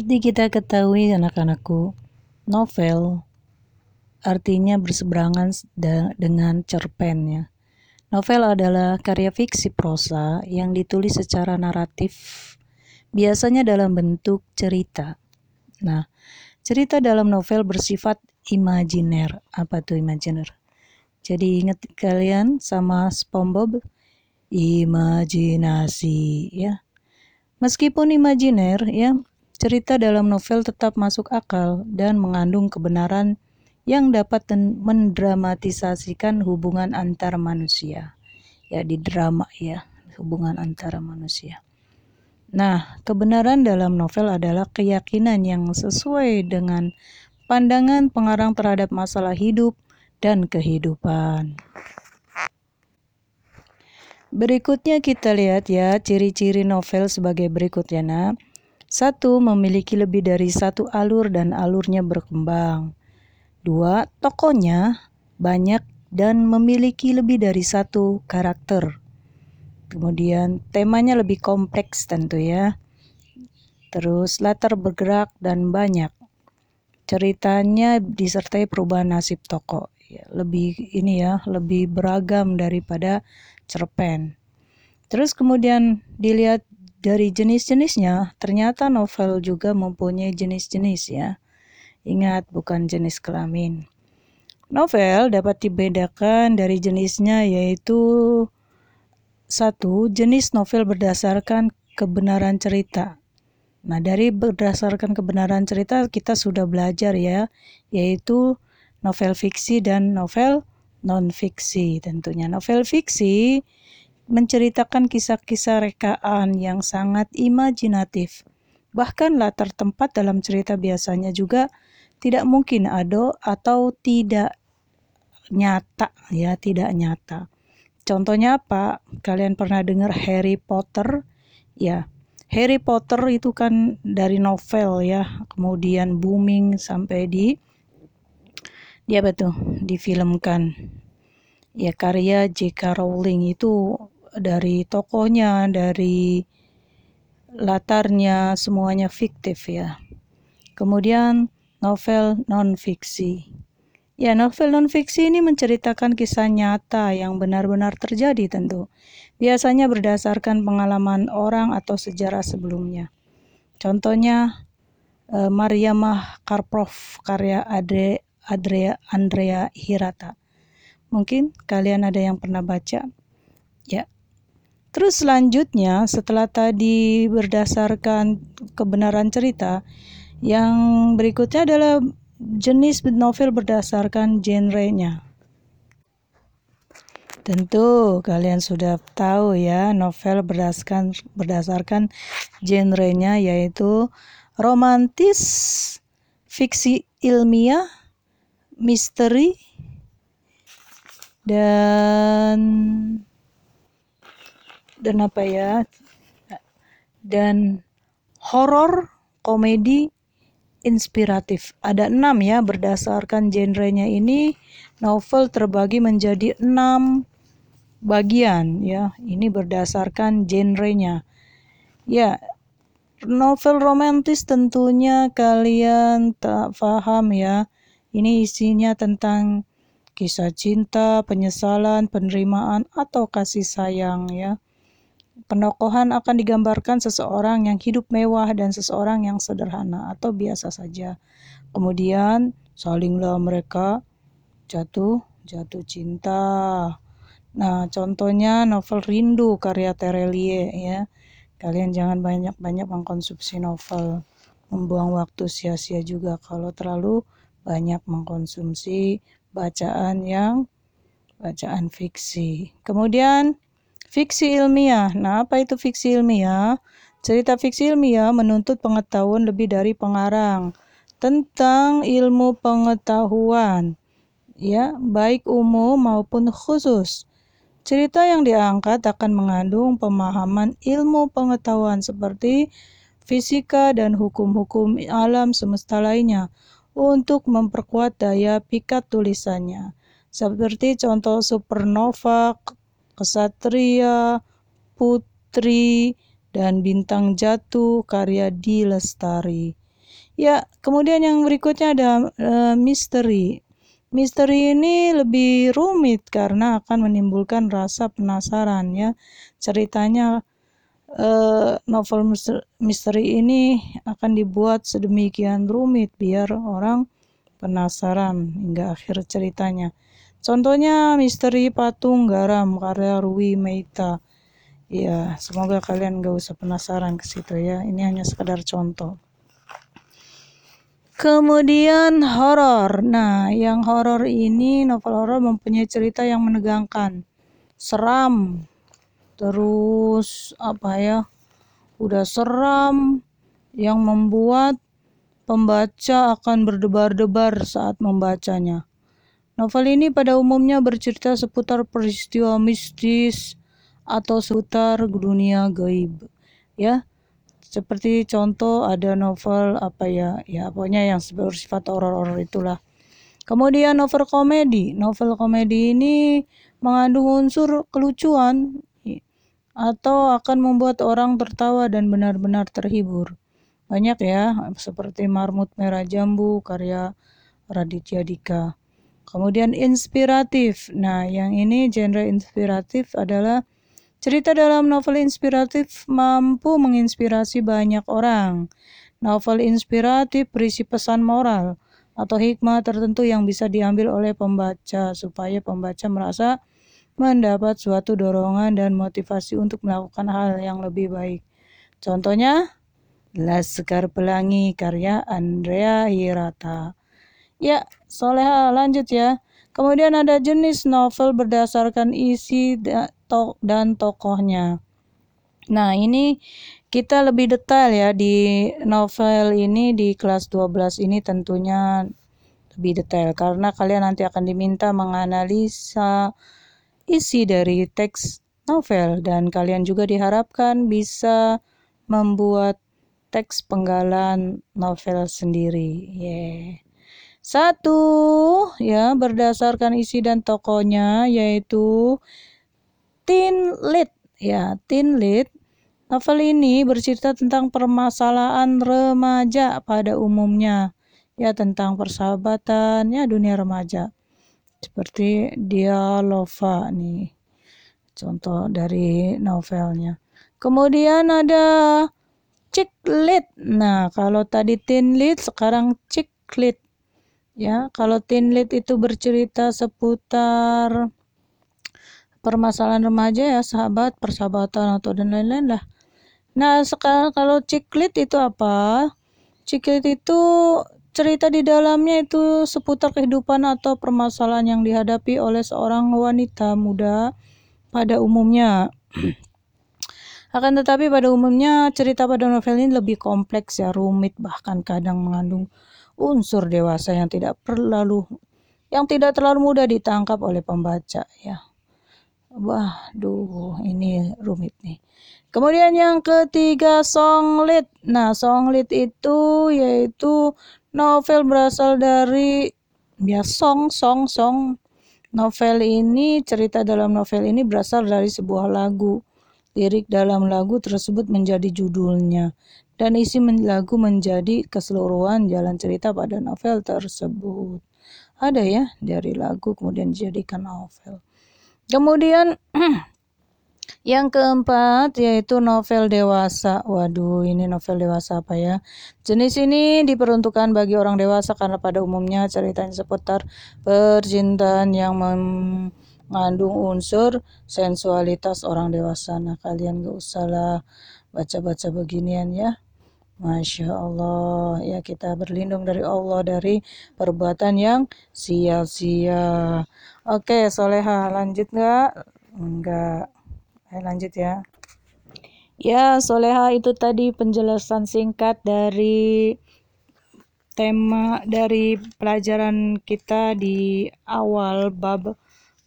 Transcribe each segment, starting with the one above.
Seperti kita ketahui anak-anakku, novel artinya berseberangan dengan cerpen ya. Novel adalah karya fiksi prosa yang ditulis secara naratif, biasanya dalam bentuk cerita. Nah, cerita dalam novel bersifat imajiner. Apa tuh imajiner? Jadi ingat kalian sama SpongeBob? Imajinasi ya. Meskipun imajiner ya, cerita dalam novel tetap masuk akal dan mengandung kebenaran yang dapat mendramatisasikan hubungan antar manusia. Ya, di drama ya, hubungan antara manusia. Nah, kebenaran dalam novel adalah keyakinan yang sesuai dengan pandangan pengarang terhadap masalah hidup dan kehidupan. Berikutnya kita lihat ya ciri-ciri novel sebagai berikut ya nak. Satu, memiliki lebih dari satu alur dan alurnya berkembang. Dua, tokonya banyak dan memiliki lebih dari satu karakter. Kemudian temanya lebih kompleks tentu ya. Terus latar bergerak dan banyak. Ceritanya disertai perubahan nasib tokoh. Ya, lebih ini ya, lebih beragam daripada cerpen. Terus kemudian dilihat dari jenis-jenisnya, ternyata novel juga mempunyai jenis-jenis ya. Ingat, bukan jenis kelamin. Novel dapat dibedakan dari jenisnya yaitu satu, jenis novel berdasarkan kebenaran cerita. Nah, dari berdasarkan kebenaran cerita kita sudah belajar ya, yaitu novel fiksi dan novel non-fiksi tentunya. Novel fiksi menceritakan kisah-kisah rekaan yang sangat imajinatif. Bahkan latar tempat dalam cerita biasanya juga tidak mungkin ada atau tidak nyata ya, tidak nyata. Contohnya apa? Kalian pernah dengar Harry Potter? Ya, Harry Potter itu kan dari novel ya, kemudian booming sampai di dia tuh? Difilmkan. Ya karya J.K. Rowling itu dari tokohnya, dari latarnya, semuanya fiktif ya. Kemudian novel non-fiksi. Ya, novel non-fiksi ini menceritakan kisah nyata yang benar-benar terjadi tentu. Biasanya berdasarkan pengalaman orang atau sejarah sebelumnya. Contohnya, eh, Mariamah Karprov, karya Adre, Adrea, Andrea Hirata. Mungkin kalian ada yang pernah baca. Ya, Terus selanjutnya setelah tadi berdasarkan kebenaran cerita, yang berikutnya adalah jenis novel berdasarkan genrenya. Tentu kalian sudah tahu ya novel berdasarkan berdasarkan genrenya yaitu romantis, fiksi ilmiah, misteri dan dan apa ya? Dan horor komedi inspiratif. Ada enam ya berdasarkan genrenya ini novel terbagi menjadi enam bagian ya. Ini berdasarkan genrenya. Ya novel romantis tentunya kalian tak paham ya. Ini isinya tentang kisah cinta, penyesalan, penerimaan atau kasih sayang ya. Penokohan akan digambarkan seseorang yang hidup mewah dan seseorang yang sederhana atau biasa saja. Kemudian salinglah mereka jatuh jatuh cinta. Nah, contohnya novel Rindu karya Terelie ya. Kalian jangan banyak-banyak mengkonsumsi novel. Membuang waktu sia-sia juga kalau terlalu banyak mengkonsumsi bacaan yang bacaan fiksi. Kemudian Fiksi ilmiah. Nah, apa itu fiksi ilmiah? Cerita fiksi ilmiah menuntut pengetahuan lebih dari pengarang tentang ilmu pengetahuan, ya, baik umum maupun khusus. Cerita yang diangkat akan mengandung pemahaman ilmu pengetahuan seperti fisika dan hukum-hukum alam semesta lainnya untuk memperkuat daya pikat tulisannya. Seperti contoh supernova, Kesatria, Putri, dan Bintang Jatuh karya Di Lestari. Ya, kemudian yang berikutnya ada uh, misteri. Misteri ini lebih rumit karena akan menimbulkan rasa penasaran ya. Ceritanya uh, novel misteri ini akan dibuat sedemikian rumit biar orang penasaran hingga akhir ceritanya. Contohnya misteri patung garam karya Rui Meita. Ya, semoga kalian gak usah penasaran ke situ ya. Ini hanya sekedar contoh. Kemudian horor. Nah, yang horor ini novel horor mempunyai cerita yang menegangkan, seram, terus apa ya? Udah seram yang membuat pembaca akan berdebar-debar saat membacanya. Novel ini pada umumnya bercerita seputar peristiwa mistis atau seputar dunia gaib. Ya, seperti contoh ada novel apa ya ya pokoknya yang bersifat horor-horor itulah. Kemudian novel komedi. Novel komedi ini mengandung unsur kelucuan atau akan membuat orang tertawa dan benar-benar terhibur. Banyak ya seperti Marmut Merah Jambu karya Raditya Dika kemudian inspiratif nah yang ini genre inspiratif adalah Cerita dalam novel inspiratif mampu menginspirasi banyak orang. Novel inspiratif berisi pesan moral atau hikmah tertentu yang bisa diambil oleh pembaca supaya pembaca merasa mendapat suatu dorongan dan motivasi untuk melakukan hal yang lebih baik. Contohnya, Laskar Pelangi karya Andrea Hirata. Ya, soleha lanjut ya. Kemudian ada jenis novel berdasarkan isi dan tokohnya. Nah, ini kita lebih detail ya di novel ini di kelas 12 ini tentunya lebih detail karena kalian nanti akan diminta menganalisa isi dari teks novel dan kalian juga diharapkan bisa membuat teks penggalan novel sendiri. Yeah. Satu, ya berdasarkan isi dan tokohnya yaitu Teen Lit. Ya, Teen Lit. Novel ini bercerita tentang permasalahan remaja pada umumnya. Ya, tentang persahabatan, ya dunia remaja. Seperti Dialova nih. Contoh dari novelnya. Kemudian ada chick lit. Nah, kalau tadi teen lit, sekarang chick lit. Ya, kalau teen lit itu bercerita seputar permasalahan remaja ya sahabat persahabatan atau dan lain-lain lah. Nah sekarang kalau ciklit itu apa? Ciklit itu cerita di dalamnya itu seputar kehidupan atau permasalahan yang dihadapi oleh seorang wanita muda pada umumnya. Akan tetapi pada umumnya cerita pada novel ini lebih kompleks ya rumit bahkan kadang mengandung unsur dewasa yang tidak terlalu yang tidak terlalu mudah ditangkap oleh pembaca ya Wah, duh, ini rumit nih. Kemudian yang ketiga song lead. Nah, song lead itu yaitu novel berasal dari ya song song song. Novel ini cerita dalam novel ini berasal dari sebuah lagu. Lirik dalam lagu tersebut menjadi judulnya dan isi lagu menjadi keseluruhan jalan cerita pada novel tersebut. Ada ya dari lagu kemudian dijadikan novel. Kemudian yang keempat yaitu novel dewasa. Waduh, ini novel dewasa apa ya? Jenis ini diperuntukkan bagi orang dewasa karena pada umumnya ceritanya seputar percintaan yang mengandung unsur sensualitas orang dewasa. Nah, kalian gak usah lah baca-baca beginian ya. Masya Allah, ya kita berlindung dari Allah dari perbuatan yang sia-sia. Oke, Soleha, lanjut nggak? Enggak. Eh, lanjut ya. Ya, Soleha itu tadi penjelasan singkat dari tema dari pelajaran kita di awal bab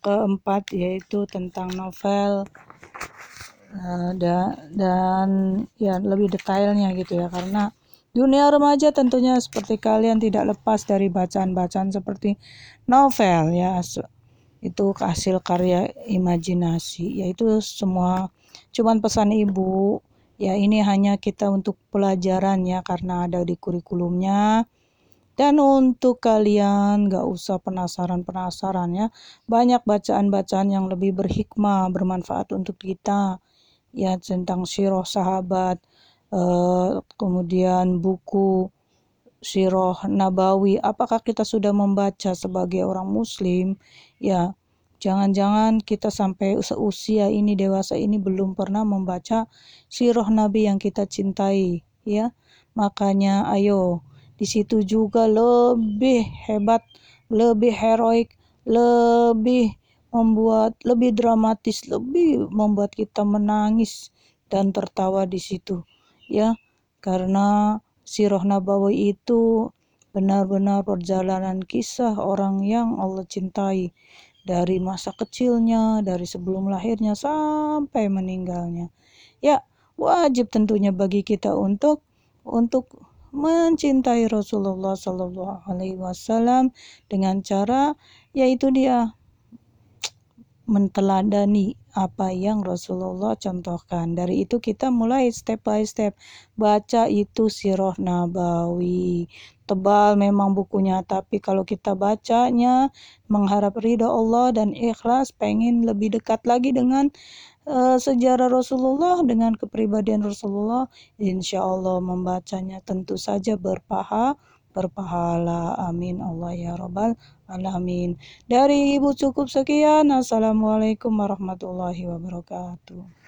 keempat yaitu tentang novel uh, dan, dan ya lebih detailnya gitu ya karena dunia remaja tentunya seperti kalian tidak lepas dari bacaan-bacaan seperti novel ya itu hasil karya imajinasi yaitu semua cuman pesan ibu Ya ini hanya kita untuk pelajaran ya karena ada di kurikulumnya. Dan untuk kalian gak usah penasaran-penasaran ya. Banyak bacaan-bacaan yang lebih berhikmah, bermanfaat untuk kita. Ya tentang siroh sahabat, eh, kemudian buku siroh nabawi. Apakah kita sudah membaca sebagai orang muslim? Ya, Jangan-jangan kita sampai usia ini dewasa ini belum pernah membaca sirah Nabi yang kita cintai, ya. Makanya ayo di situ juga lebih hebat, lebih heroik, lebih membuat lebih dramatis, lebih membuat kita menangis dan tertawa di situ, ya. Karena sirah Nabawi itu benar-benar perjalanan kisah orang yang Allah cintai dari masa kecilnya, dari sebelum lahirnya sampai meninggalnya. Ya, wajib tentunya bagi kita untuk untuk mencintai Rasulullah Sallallahu Alaihi Wasallam dengan cara yaitu dia menteladani apa yang Rasulullah contohkan. Dari itu kita mulai step by step baca itu sirah nabawi. Tebal memang bukunya, tapi kalau kita bacanya mengharap ridho Allah dan ikhlas, pengen lebih dekat lagi dengan uh, sejarah Rasulullah, dengan kepribadian Rasulullah, insya Allah membacanya tentu saja berpaha, berpahala. Amin Allah ya Rabbal Alamin. Dari Ibu cukup sekian. Assalamualaikum warahmatullahi wabarakatuh.